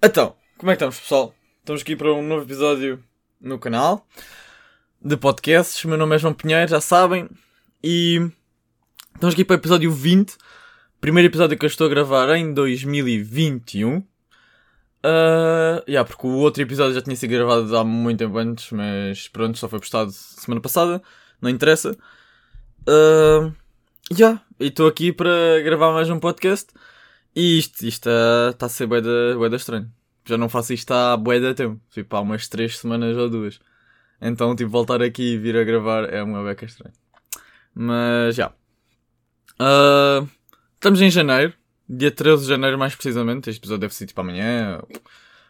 Então, como é que estamos, pessoal? Estamos aqui para um novo episódio no canal de podcasts. Meu nome é João Pinheiro, já sabem. E estamos aqui para o episódio 20. Primeiro episódio que eu estou a gravar em 2021. Uh, yeah, porque o outro episódio já tinha sido gravado há muito tempo antes, mas pronto, só foi postado semana passada. Não interessa. Uh, yeah, e estou aqui para gravar mais um podcast. E isto está tá a ser bué da, bué da estranho. Já não faço isto há bué da tempo. Tipo, há umas 3 semanas ou duas. Então, tipo, voltar aqui e vir a gravar é uma beca estranha. Mas, já. Uh, estamos em janeiro. Dia 13 de janeiro, mais precisamente. Este episódio deve ser tipo amanhã.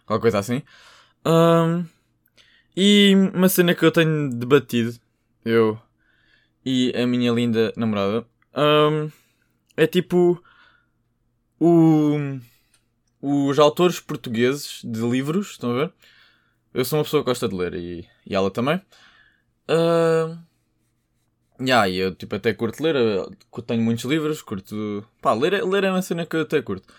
Qualquer coisa assim. Um, e uma cena que eu tenho debatido. Eu e a minha linda namorada. Um, é tipo o, os autores portugueses de livros, estão a ver? Eu sou uma pessoa que gosta de ler e, e ela também. Uh, yeah, eu tipo, até curto ler, eu tenho muitos livros, curto. Pá, ler, ler é uma cena que eu até curto.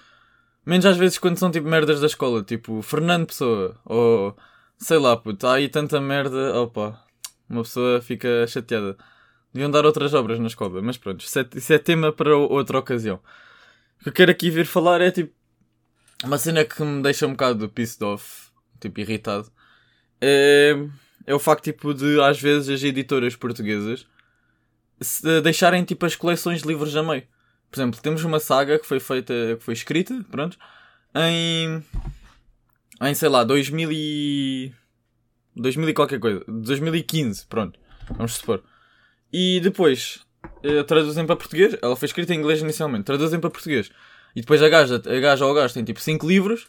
Menos às vezes quando são tipo merdas da escola, tipo Fernando Pessoa, ou sei lá, puto, há aí tanta merda, opa, uma pessoa fica chateada. Deviam dar outras obras na escola, mas pronto, isso é, isso é tema para outra ocasião. Que eu quero aqui vir falar é tipo. Uma cena que me deixa um bocado pissed off, tipo irritado. É, é o facto tipo de às vezes as editoras portuguesas se deixarem tipo as coleções de livros a meio. Por exemplo, temos uma saga que foi feita, que foi escrita, pronto, em. em sei lá, 2000 e. 2000 e qualquer coisa. 2015, pronto. Vamos supor. E depois uh, traduzem para português. Ela foi escrita em inglês inicialmente, traduzem para português. E depois a gaja, a gaja ou o gajo tem tipo 5 livros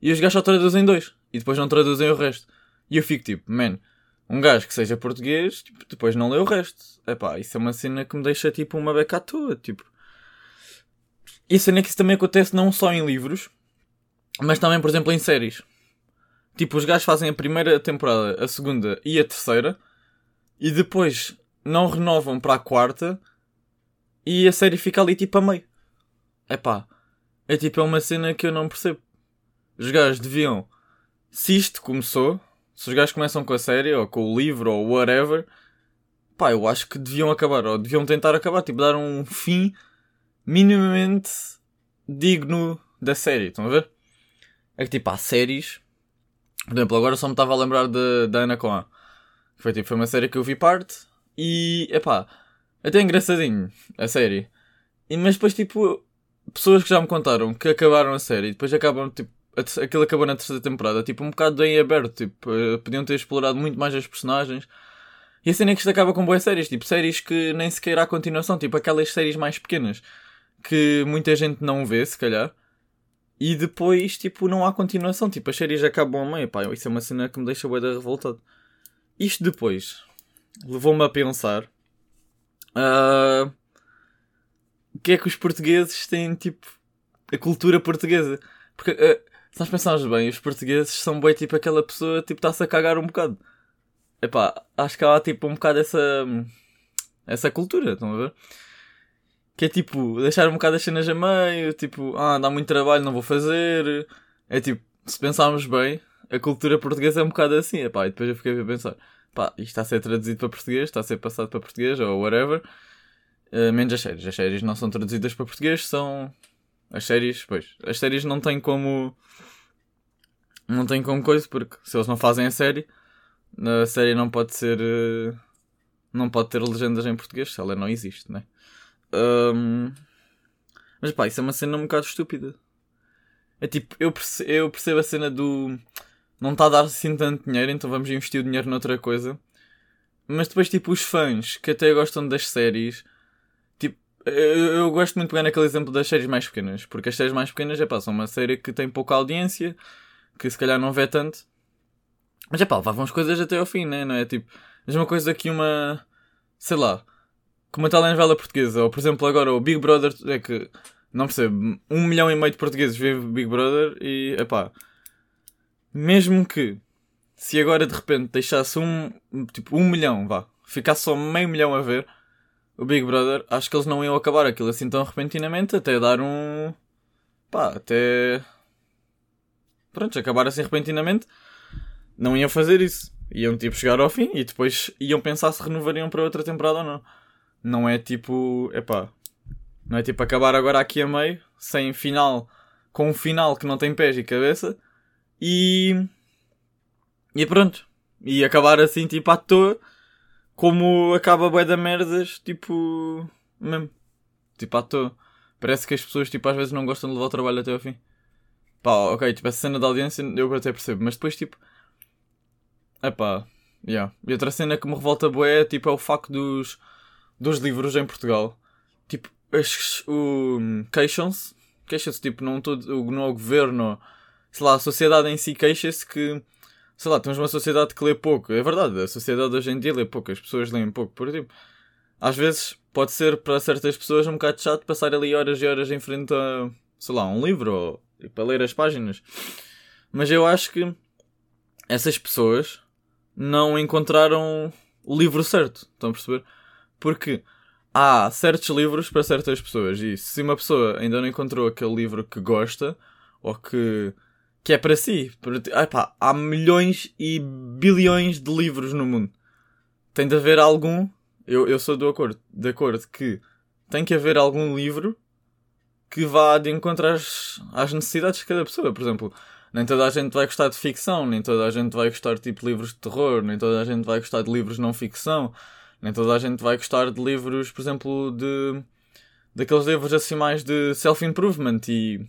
e os gajos só traduzem dois. E depois não traduzem o resto. E eu fico tipo, man, um gajo que seja português, tipo, depois não lê o resto. Epá, isso é uma cena que me deixa tipo uma beca à toa, tipo. E a cena é que isso também acontece não só em livros, mas também, por exemplo, em séries. Tipo, os gajos fazem a primeira temporada, a segunda e a terceira, e depois não renovam para a quarta e a série fica ali tipo a meio. É pá, é tipo é uma cena que eu não percebo. Os gajos deviam, se isto começou, se os gajos começam com a série ou com o livro ou whatever, pá, eu acho que deviam acabar ou deviam tentar acabar, tipo dar um fim minimamente digno da série. Estão a ver? É que tipo há séries, por exemplo, agora só me estava a lembrar da Ana Coan. Foi tipo, foi uma série que eu vi parte e, epá, até é engraçadinho a série. E, mas depois, tipo, pessoas que já me contaram que acabaram a série e depois acabam, tipo, aquilo acabou na terceira temporada, tipo, um bocado em aberto, tipo, uh, podiam ter explorado muito mais as personagens. E a cena é que isto acaba com boas séries, tipo, séries que nem sequer há continuação, tipo, aquelas séries mais pequenas que muita gente não vê, se calhar. E depois, tipo, não há continuação, tipo, as séries acabam a meio, pá, isso é uma cena que me deixa bué revoltado. Isto depois levou-me a pensar uh, o que é que os portugueses têm, tipo, a cultura portuguesa. Porque, uh, se nós pensarmos bem, os portugueses são bem, tipo, aquela pessoa, tipo, está-se a cagar um bocado. Epá, acho que há, tipo, um bocado essa, essa cultura, estão a ver? Que é, tipo, deixar um bocado as cenas a meio, tipo, ah, dá muito trabalho, não vou fazer. É, tipo, se pensarmos bem, a cultura portuguesa é um bocado assim, epá, e depois eu fiquei a pensar pá, isto está a ser traduzido para português, está a ser passado para português ou whatever. Uh, menos as séries. As séries não são traduzidas para português, são. As séries, pois. As séries não têm como. Não têm como coisa, porque se eles não fazem a série, a série não pode ser. Uh, não pode ter legendas em português, se ela não existe, né? Um, mas pá, isso é uma cena um bocado estúpida. É tipo, eu percebo, eu percebo a cena do não está a dar assim tanto dinheiro, então vamos investir o dinheiro noutra coisa. Mas depois, tipo, os fãs que até gostam das séries, tipo, eu, eu gosto muito de pegar naquele exemplo das séries mais pequenas, porque as séries mais pequenas é pá, são uma série que tem pouca audiência, que se calhar não vê tanto. Mas é pá, levavam as coisas até ao fim, né? Não é tipo, a mesma coisa que uma, sei lá, como a telenovela portuguesa, ou por exemplo agora o Big Brother, é que, não percebo, um milhão e meio de portugueses vê Big Brother e, é pá mesmo que se agora de repente deixasse um, tipo, um milhão, vá, ficasse só meio milhão a ver o Big Brother, acho que eles não iam acabar aquilo assim tão repentinamente, até dar um. pá, até. pronto, acabar assim repentinamente, não iam fazer isso. Iam tipo chegar ao fim e depois iam pensar se renovariam para outra temporada ou não. Não é tipo, epá, não é tipo acabar agora aqui a meio, sem final, com um final que não tem pés e cabeça e. E pronto. E acabar assim tipo à toa, como acaba bué da merdas, tipo. mesmo. Tipo à toa. Parece que as pessoas tipo às vezes não gostam de levar o trabalho até ao fim. Pá, ok, tipo essa cena da audiência eu até percebo, mas depois tipo. Epá, yeah. E outra cena que me revolta bué tipo, é o facto dos, dos livros em Portugal. Tipo, as, o, queixam-se, queixam-se tipo, não, todo, não o governo, sei lá, a sociedade em si queixa-se que, sei lá, temos uma sociedade que lê pouco. É verdade, a sociedade hoje em dia lê pouco, as pessoas leem pouco. Por tipo, às vezes pode ser para certas pessoas um bocado chato passar ali horas e horas em frente a, sei lá, um livro ou para ler as páginas. Mas eu acho que essas pessoas não encontraram o livro certo. Estão a perceber? Porque há certos livros para certas pessoas. E se uma pessoa ainda não encontrou aquele livro que gosta ou que, que é para si, para, epá, há milhões e bilhões de livros no mundo. Tem de haver algum. Eu, eu sou do acordo, de acordo que tem que haver algum livro que vá de encontrar às, às necessidades de cada pessoa. Por exemplo, nem toda a gente vai gostar de ficção, nem toda a gente vai gostar de tipo livros de terror, nem toda a gente vai gostar de livros não ficção, nem toda a gente vai gostar de livros, por exemplo, de daqueles livros assim mais de self-improvement e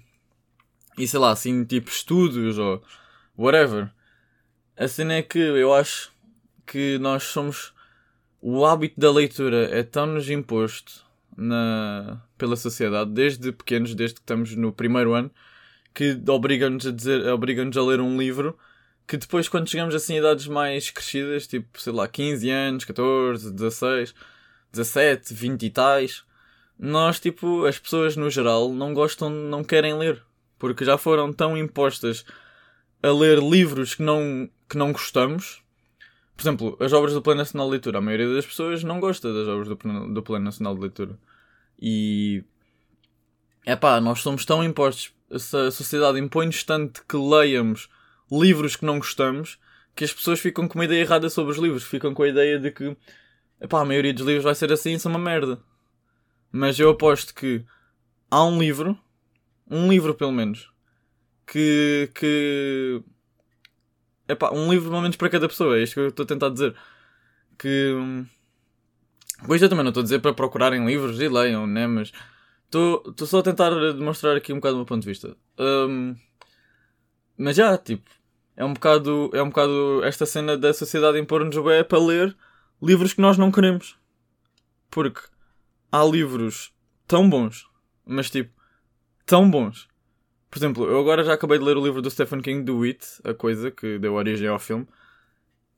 e sei lá, assim, tipo estudos ou whatever. A cena é que eu acho que nós somos. O hábito da leitura é tão-nos imposto na, pela sociedade, desde pequenos, desde que estamos no primeiro ano, que obriga-nos a dizer, obriga-nos a ler um livro que depois quando chegamos assim a idades mais crescidas, tipo, sei lá, 15 anos, 14, 16, 17, 20 e tais, nós, tipo, as pessoas no geral não gostam, não querem ler. Porque já foram tão impostas a ler livros que não, que não gostamos. Por exemplo, as obras do Plano Nacional de Leitura. A maioria das pessoas não gosta das obras do, do Plano Nacional de Leitura. E. É pá, nós somos tão impostos a sociedade impõe-nos tanto que leiamos livros que não gostamos que as pessoas ficam com uma ideia errada sobre os livros. Ficam com a ideia de que epá, a maioria dos livros vai ser assim, isso é uma merda. Mas eu aposto que há um livro, um livro pelo menos, que. que epá, um livro pelo menos para cada pessoa, é isto que eu estou a tentar dizer. Que. Pois eu também não estou a dizer para procurarem livros e leiam, né? Mas Estou só a tentar demonstrar aqui um bocado o meu ponto de vista. Um, mas já, tipo, é um bocado, é um bocado esta cena da sociedade impor-nos o é para ler livros que nós não queremos. Porque há livros tão bons, mas tipo, tão bons. Por exemplo, eu agora já acabei de ler o livro do Stephen King, do It, a coisa que deu origem ao filme.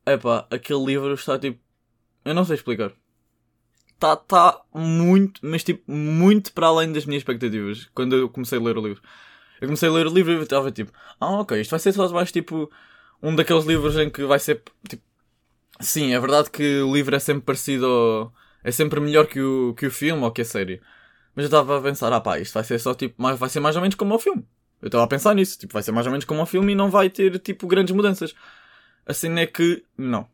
Epá, aquele livro está tipo. Eu não sei explicar está tá muito, mas tipo, muito para além das minhas expectativas quando eu comecei a ler o livro. Eu comecei a ler o livro e estava tipo, ah, ok, isto vai ser só mais tipo um daqueles livros em que vai ser tipo. Sim, é verdade que o livro é sempre parecido ao... é sempre melhor que o, que o filme ou que a série. Mas eu estava a pensar, ah pá, isto vai ser só tipo, mais, vai ser mais ou menos como o filme. Eu estava a pensar nisso, tipo, vai ser mais ou menos como o filme e não vai ter tipo grandes mudanças. Assim é que não.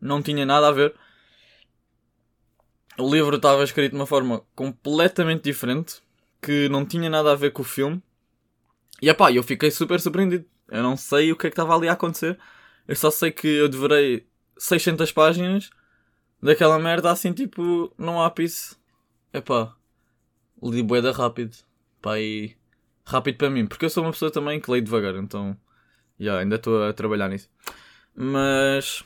Não tinha nada a ver o livro estava escrito de uma forma completamente diferente, que não tinha nada a ver com o filme. E pá, eu fiquei super surpreendido. Eu não sei o que é que estava ali a acontecer. Eu só sei que eu devorei 600 páginas daquela merda assim, tipo, não há piso. Epá, li boeda rápido. Pá, e rápido para mim. Porque eu sou uma pessoa também que leio devagar, então, yeah, ainda estou a trabalhar nisso. Mas,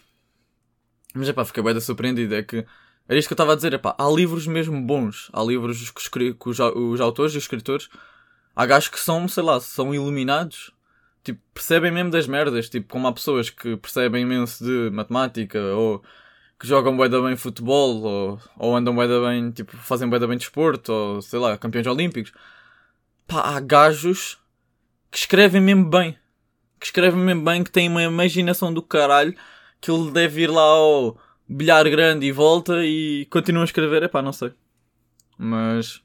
mas epá, fiquei boeda surpreendido. É que era isto que eu estava a dizer, epá, há livros mesmo bons, há livros que, que os, os autores e os escritores, há gajos que são, sei lá, são iluminados, tipo, percebem mesmo das merdas, tipo, como há pessoas que percebem imenso de matemática, ou que jogam bué bem futebol, ou, ou andam bué bem, tipo, fazem bué bem desporto, ou, sei lá, campeões olímpicos. Pá, há gajos que escrevem mesmo bem, que escrevem mesmo bem, que têm uma imaginação do caralho, que ele deve ir lá ao bilhar grande e volta e continua a escrever, é pá, não sei. Mas.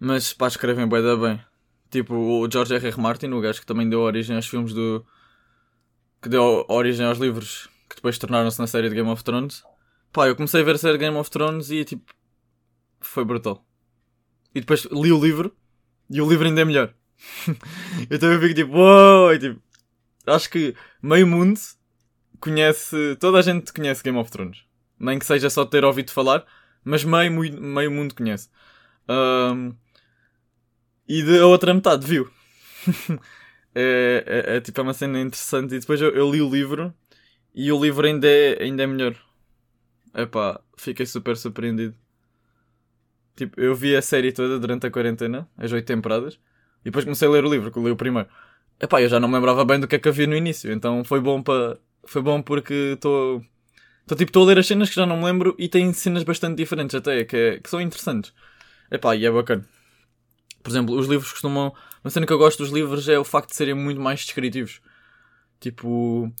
Mas pá, escrevem da bem. Tipo, o George R. R. Martin, o gajo que também deu origem aos filmes do. que deu origem aos livros que depois tornaram-se na série de Game of Thrones. Pá, eu comecei a ver a série de Game of Thrones e tipo. foi brutal. E depois li o livro e o livro ainda é melhor. eu também fico tipo, uou! Wow! tipo, acho que meio mundo conhece. toda a gente conhece Game of Thrones. Nem que seja só ter ouvido falar, mas meio, meio mundo conhece. Um, e a outra metade viu. é, é, é, tipo é uma cena interessante. E depois eu, eu, li o livro e o livro ainda é, ainda é melhor. Epá, fiquei super surpreendido. Tipo, eu vi a série toda durante a quarentena, as oito temporadas, e depois comecei a ler o livro, que eu li o primeiro. Epá, eu já não me lembrava bem do que é que havia no início, então foi bom para. Foi bom porque estou. Estou tipo, estou a ler as cenas que já não me lembro e tem cenas bastante diferentes até, que, é, que são interessantes. Epá, e é bacana. Por exemplo, os livros costumam. Uma cena que eu gosto dos livros é o facto de serem muito mais descritivos. Tipo.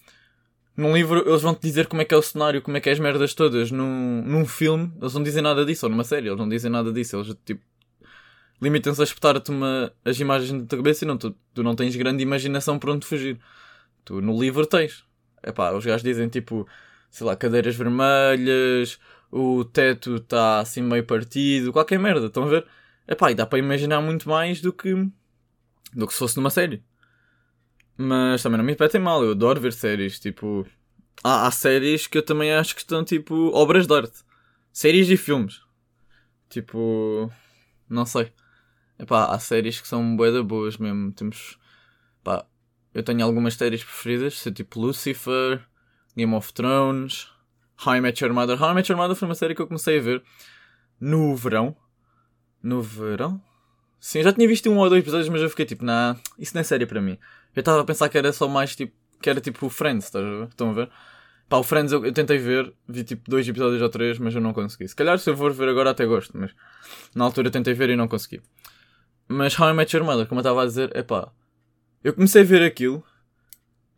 Num livro eles vão te dizer como é que é o cenário, como é que é as merdas todas. Num, num filme eles não dizem nada disso, ou numa série eles não dizem nada disso. Eles tipo. Limitam-se a espetar-te as imagens da tua cabeça e não, tu, tu não tens grande imaginação para onde fugir. Tu no livro tens. Epá, os gajos dizem tipo, sei lá, cadeiras vermelhas, o teto está assim meio partido, qualquer merda, estão a ver? Epá, e dá para imaginar muito mais do que, do que se fosse numa série. Mas também não me petem mal, eu adoro ver séries. Tipo, há, há séries que eu também acho que estão tipo obras de arte. Séries e filmes. Tipo, não sei. Epá, há séries que são bué boas mesmo. Temos, pá, eu tenho algumas séries preferidas, tipo Lucifer, Game of Thrones, How I Met Your Mother. How I Met Your Mother foi uma série que eu comecei a ver no verão. No verão? Sim, já tinha visto um ou dois episódios, mas eu fiquei tipo, nah, isso não é série para mim. Eu estava a pensar que era só mais tipo, que era tipo o Friends, estás a ver? Estão a ver? Pá, o Friends eu, eu, tentei ver, vi tipo dois episódios ou três, mas eu não consegui. Se calhar se eu for ver agora até gosto, mas na altura tentei ver e não consegui. Mas How I Met Your Mother, como eu estava a dizer, é pá, eu comecei a ver aquilo,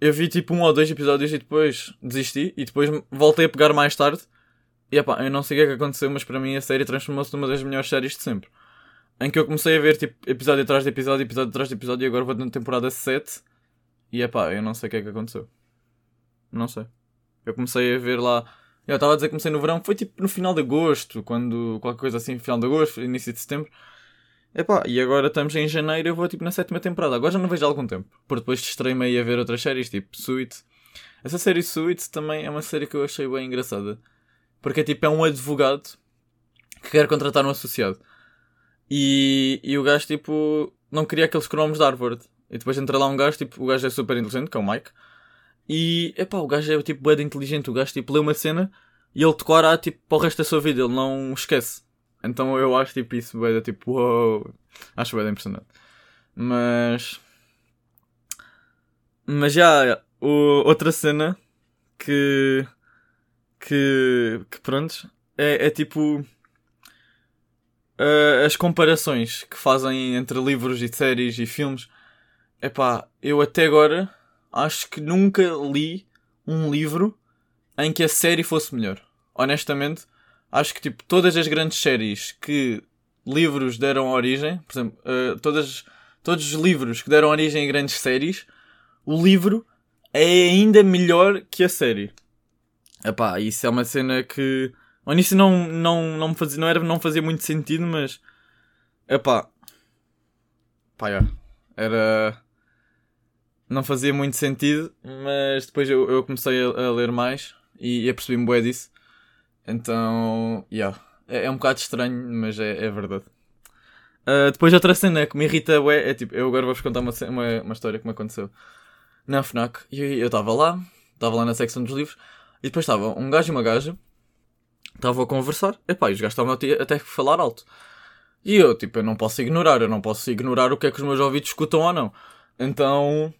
eu vi tipo um ou dois episódios e depois desisti, e depois voltei a pegar mais tarde, e epá, eu não sei o que é que aconteceu, mas para mim a série transformou-se numa das melhores séries de sempre. Em que eu comecei a ver tipo episódio atrás de episódio, episódio atrás de episódio, e agora vou na temporada 7. E epá, eu não sei o que é que aconteceu. Não sei. Eu comecei a ver lá. Eu estava a dizer que comecei no verão, foi tipo no final de agosto, quando. qualquer coisa assim, final de agosto, início de setembro. Epá, e agora estamos em janeiro eu vou tipo na sétima temporada. Agora já não vejo há algum tempo. Porque depois distraí-me aí a ver outras séries, tipo Suite. Essa série Suite também é uma série que eu achei bem engraçada. Porque é tipo, é um advogado que quer contratar um associado. E, e o gajo, tipo, não queria aqueles cromos de Harvard. E depois entra lá um gajo, tipo, o gajo é super inteligente, que é o Mike. E, epá, o gajo é, tipo, bem inteligente. O gajo, tipo, lê uma cena e ele decora, tipo, para o resto da sua vida. Ele não esquece. Então eu acho, tipo, isso bem, tipo, uou. Acho bem impressionante. Mas... Mas já, o, outra cena que que, que pronto, é, é tipo uh, as comparações que fazem entre livros e séries e filmes. Epá, eu até agora acho que nunca li um livro em que a série fosse melhor. Honestamente, acho que tipo todas as grandes séries que livros deram origem, por exemplo, uh, todas, todos os livros que deram origem a grandes séries, o livro é ainda melhor que a série. Epá, isso é uma cena que. Ao início não, não, não, me fazia, não, era, não fazia muito sentido, mas. Epá. Pá, já. Era. Não fazia muito sentido, mas depois eu, eu comecei a, a ler mais e, e apercebi-me bué disso. Então. Yeah. É, é um bocado estranho, mas é, é verdade. Uh, depois outra cena que me irrita bué, é tipo, eu agora vou-vos contar uma, uma, uma história que me aconteceu na FNAC. E eu estava lá, estava lá na secção dos livros, e depois estava um gajo e uma gaja, estavam a conversar, epá, e os gajos estavam até a falar alto. E eu, tipo, eu não posso ignorar, eu não posso ignorar o que é que os meus ouvidos escutam ou não. Então.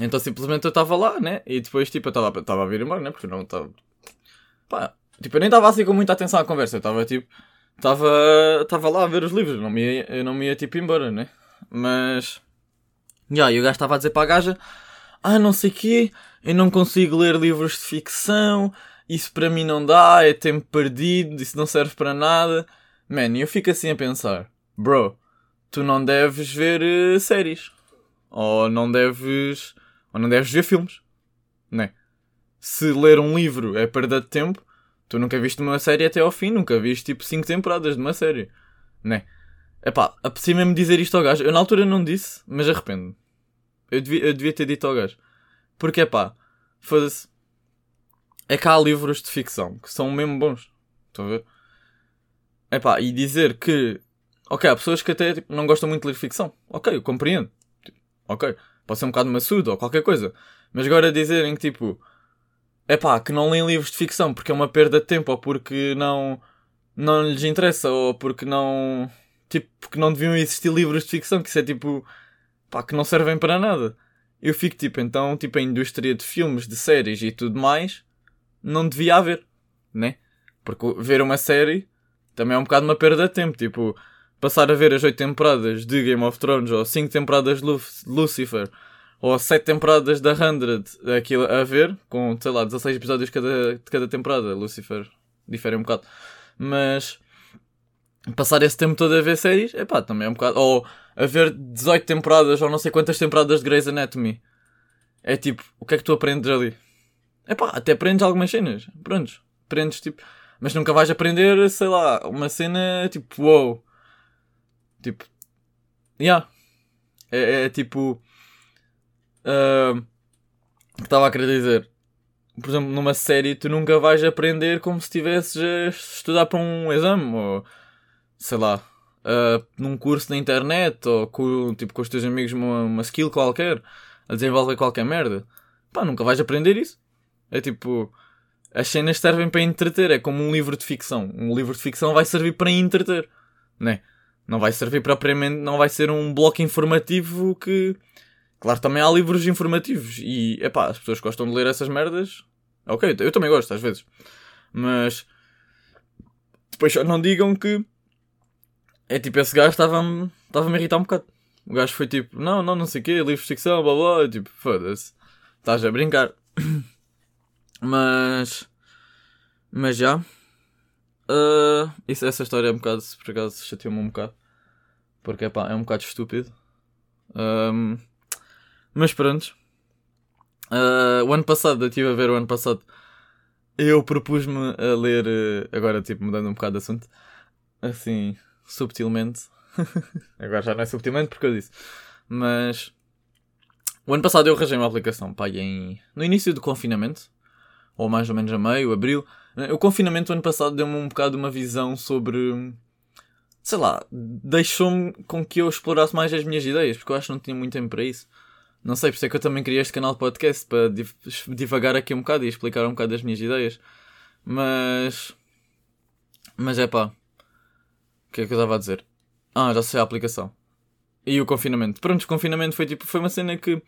Então simplesmente eu estava lá, né? E depois, tipo, eu estava a vir embora, né? Porque eu não estava. Pá, tipo, eu nem estava assim com muita atenção à conversa, eu estava tipo. Estava lá a ver os livros, não me ia, eu não me ia tipo embora, né? Mas. Yeah, e o gajo estava a dizer para a gaja: Ah, não sei o quê, eu não consigo ler livros de ficção, isso para mim não dá, é tempo perdido, isso não serve para nada. Man, eu fico assim a pensar, bro, tu não deves ver uh, séries. Ou não deves. Ou não deves ver filmes. Né? Se ler um livro é perda de tempo, tu nunca viste uma série até ao fim, nunca viste tipo 5 temporadas de uma série. Né? Epá, mesmo dizer isto ao gajo. Eu na altura não disse, mas arrependo. Eu devia, eu devia ter dito ao gajo. Porque epá, foda-se. É que há livros de ficção que são mesmo bons. Estão a ver? Epá, e dizer que. Ok, há pessoas que até tipo, não gostam muito de ler ficção. Ok, eu compreendo. Tipo, ok, pode ser um bocado maçudo ou qualquer coisa. Mas agora dizerem que tipo. Epá, que não leem livros de ficção porque é uma perda de tempo ou porque não. Não lhes interessa ou porque não. Tipo, porque não deviam existir livros de ficção, que isso é tipo. Pá, que não servem para nada. Eu fico tipo, então, tipo, a indústria de filmes, de séries e tudo mais, não devia haver, né? Porque ver uma série também é um bocado uma perda de tempo. Tipo, passar a ver as 8 temporadas de Game of Thrones, ou 5 temporadas de Lucifer, ou 7 temporadas da 100 aquilo a ver, com, sei lá, 16 episódios cada, de cada temporada. Lucifer difere um bocado. Mas passar esse tempo todo a ver séries, é pá, também é um bocado. Ou a ver 18 temporadas, ou não sei quantas temporadas de Grey's Anatomy. É tipo, o que é que tu aprendes ali? É pá, até aprendes algumas cenas. Prontos, aprendes tipo. Mas nunca vais aprender, sei lá, uma cena tipo, wow. Tipo, yeah. É, é tipo. Uh, estava a querer dizer. Por exemplo, numa série tu nunca vais aprender como se estivesses a estudar para um exame ou sei lá, uh, num curso na internet ou com, tipo, com os teus amigos uma, uma skill qualquer a desenvolver qualquer merda. Pá, nunca vais aprender isso. É tipo, as cenas servem para entreter. É como um livro de ficção. Um livro de ficção vai servir para entreter, né? Não vai servir propriamente, não vai ser um bloco informativo que. Claro, também há livros informativos e, é pá, as pessoas gostam de ler essas merdas. Ok, eu também gosto às vezes. Mas. Depois só não digam que. É tipo, esse gajo estava-me estava-me a irritar um bocado. O gajo foi tipo, não, não, não sei o quê, livros de ficção, blá blá. tipo, foda-se. Estás a brincar. Mas. Mas já. Uh, isso, essa história é um bocado, por acaso, chateou-me um bocado. Porque pá, é um bocado estúpido. Um, mas pronto. Uh, o ano passado, eu estive a ver o ano passado. Eu propus-me a ler. Agora, tipo, mudando um bocado de assunto. Assim, subtilmente. agora já não é subtilmente porque eu disse. Mas. O ano passado eu arranjei uma aplicação, pá, em... no início do confinamento ou mais ou menos a meio, abril. O confinamento ano passado deu-me um bocado uma visão sobre. Sei lá, deixou-me com que eu explorasse mais as minhas ideias, porque eu acho que não tinha muito tempo para isso. Não sei, por isso é que eu também queria este canal de podcast para divagar aqui um bocado e explicar um bocado as minhas ideias. Mas. Mas é pá. O que é que eu estava a dizer? Ah, já sei a aplicação. E o confinamento. Pronto, o confinamento foi tipo. Foi uma cena que.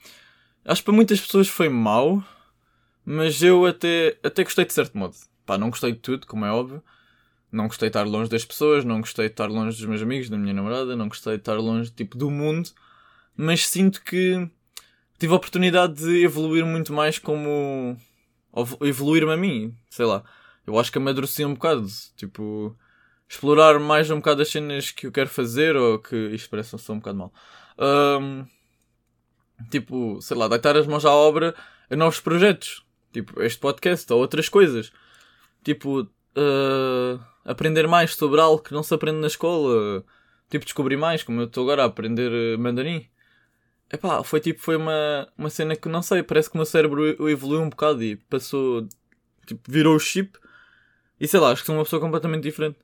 Acho que para muitas pessoas foi mau mas eu até, até gostei de certo modo. Pá, não gostei de tudo, como é óbvio. Não gostei de estar longe das pessoas, não gostei de estar longe dos meus amigos, da minha namorada, não gostei de estar longe tipo, do mundo. Mas sinto que tive a oportunidade de evoluir muito mais como. evoluir-me a mim, sei lá. Eu acho que amadureci um bocado. Tipo, explorar mais um bocado as cenas que eu quero fazer ou que. Isto parece só um bocado mal. Um, tipo, sei lá, deitar as mãos à obra a novos projetos. Tipo, este podcast ou outras coisas. Tipo, uh, aprender mais sobre algo que não se aprende na escola. Tipo, descobrir mais, como eu estou agora a aprender eh, mandarim. Epá, foi tipo, foi uma, uma cena que não sei, parece que o meu cérebro evoluiu um bocado e passou, tipo, virou o chip. E sei lá, acho que sou uma pessoa completamente diferente.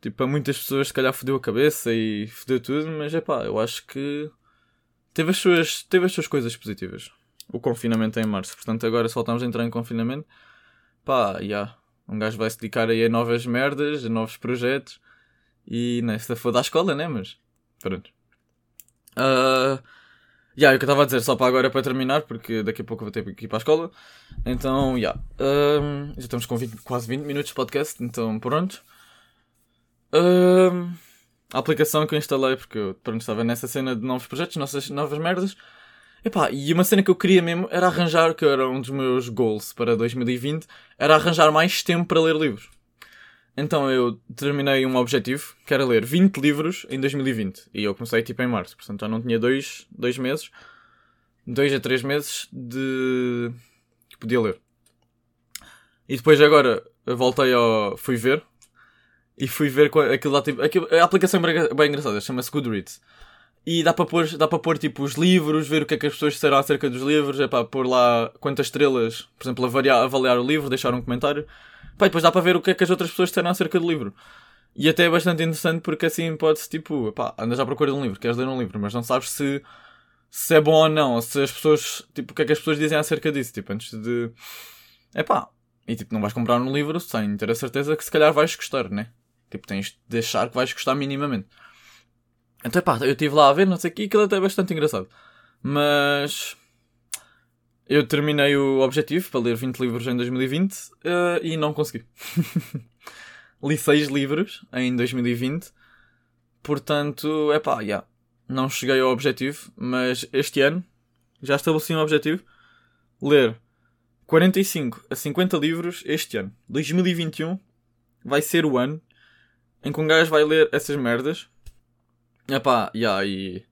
Tipo, para muitas pessoas se calhar fodeu a cabeça e fodeu tudo, mas é pá, eu acho que teve as suas, teve as suas coisas positivas o confinamento é em março. Portanto, agora só estamos a entrar em confinamento. Pá, já. Yeah. Um gajo vai se dedicar aí a novas merdas, a novos projetos. E né, se da escola, né? Mas pronto. Uh, yeah, o que eu estava a dizer, só para agora para terminar, porque daqui a pouco vou ter que ir para a escola. Então. Yeah. Já estamos com 20, quase 20 minutos de podcast, então pronto. Uh, a aplicação que eu instalei, porque eu pronto, estava nessa cena de novos projetos, nossas, novas merdas. Epá, e uma cena que eu queria mesmo era arranjar, que era um dos meus goals para 2020, era arranjar mais tempo para ler livros. então eu terminei um objetivo, que era ler 20 livros em 2020. E eu comecei tipo em março, portanto já não tinha dois, dois meses, dois a três meses de que podia ler. E depois agora voltei ao. fui ver. E fui ver aquilo lá tipo. Aquilo, a aplicação é bem engraçada, chama-se Goodreads. E dá para pôr, dá para pôr tipo os livros, ver o que é que as pessoas disseram acerca dos livros, é para pôr lá quantas estrelas, por exemplo, avaliar, avaliar o livro, deixar um comentário. Pá, depois dá para ver o que é que as outras pessoas disseram acerca do livro. E até é bastante interessante porque assim pode-se tipo, pá, andas à procura de um livro, queres ler um livro, mas não sabes se, se é bom ou não, se as pessoas, tipo, o que é que as pessoas dizem acerca disso, tipo, antes de. É pá, e tipo, não vais comprar um livro sem ter a certeza que se calhar vais gostar, né? Tipo, tens de deixar que vais gostar minimamente. Então, pá, eu estive lá a ver, não sei o que, aquilo até é bastante engraçado. Mas. Eu terminei o objetivo para ler 20 livros em 2020 uh, eh, e não consegui. Li 6 livros em 2020. Portanto, é pá, já. Yeah, não cheguei ao objetivo, mas este ano já estabeleci um objetivo: ler 45 a 50 livros este ano. 2021 vai ser o ano em que um gajo vai ler essas merdas. Epá, yeah, e.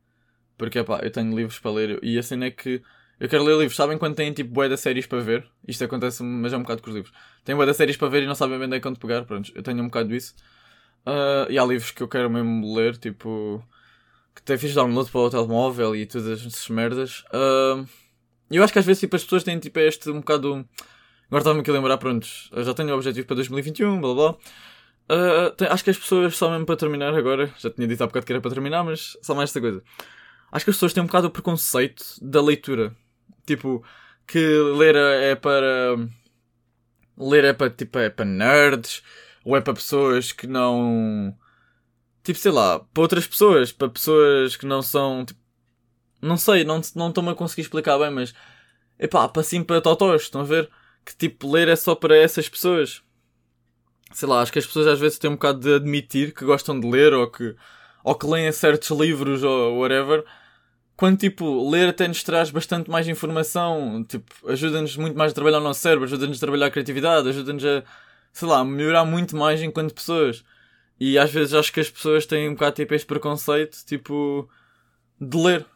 Porque epá, eu tenho livros para ler e a cena é que eu quero ler livros. Sabem quando têm tipo bué de séries para ver? Isto acontece, mas é um bocado com os livros. Têm bué de séries para ver e não sabem bem onde é quando pegar. Pronto, eu tenho um bocado disso. Uh, e há livros que eu quero mesmo ler, tipo. que até fiz download para o telemóvel e todas essas merdas. Uh, eu acho que às vezes tipo, as pessoas têm tipo este um bocado. Agora estava-me aqui a lembrar, pronto, já tenho o objetivo para 2021, blá blá. Uh, tem, acho que as pessoas, só mesmo para terminar agora, já tinha dito há bocado que era para terminar, mas só mais esta coisa. Acho que as pessoas têm um bocado o preconceito da leitura. Tipo, que ler é para. Ler é para, tipo, é para nerds, ou é para pessoas que não. Tipo, sei lá, para outras pessoas, para pessoas que não são. Tipo, não sei, não estou-me não a conseguir explicar bem, mas. Epá, para sim para totós, estão a ver? Que tipo, ler é só para essas pessoas sei lá, acho que as pessoas às vezes têm um bocado de admitir que gostam de ler ou que, ou que leem certos livros ou whatever. Quando, tipo, ler até nos traz bastante mais informação, tipo, ajuda-nos muito mais a trabalhar o nosso cérebro, ajuda-nos a trabalhar a criatividade, ajuda-nos a, sei lá, melhorar muito mais enquanto pessoas. E às vezes acho que as pessoas têm um bocado, tipo, este preconceito, tipo, de ler.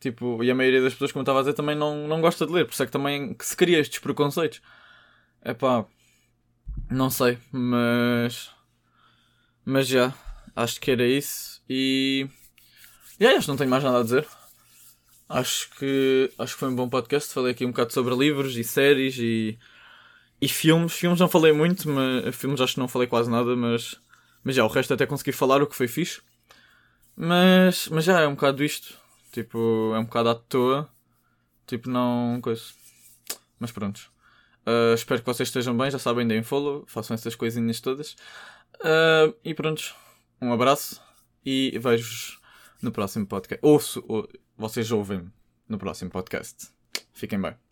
Tipo, e a maioria das pessoas, como eu estava a dizer, também não, não gosta de ler, por isso é que também que se cria estes preconceitos. É pá, não sei, mas. Mas já. Acho que era isso. E. E yeah, acho que não tenho mais nada a dizer. Acho que. Acho que foi um bom podcast. Falei aqui um bocado sobre livros e séries e. E filmes. Filmes não falei muito, mas. Filmes acho que não falei quase nada, mas. Mas já, o resto até consegui falar, o que foi fixe. Mas. Mas já é um bocado isto. Tipo, é um bocado à toa. Tipo, não. coisa. Mas pronto. Uh, espero que vocês estejam bem, já sabem, deem follow, façam essas coisinhas todas. Uh, e pronto, um abraço e vejo-vos no próximo podcast. Ouço, ou, vocês ouvem no próximo podcast. Fiquem bem.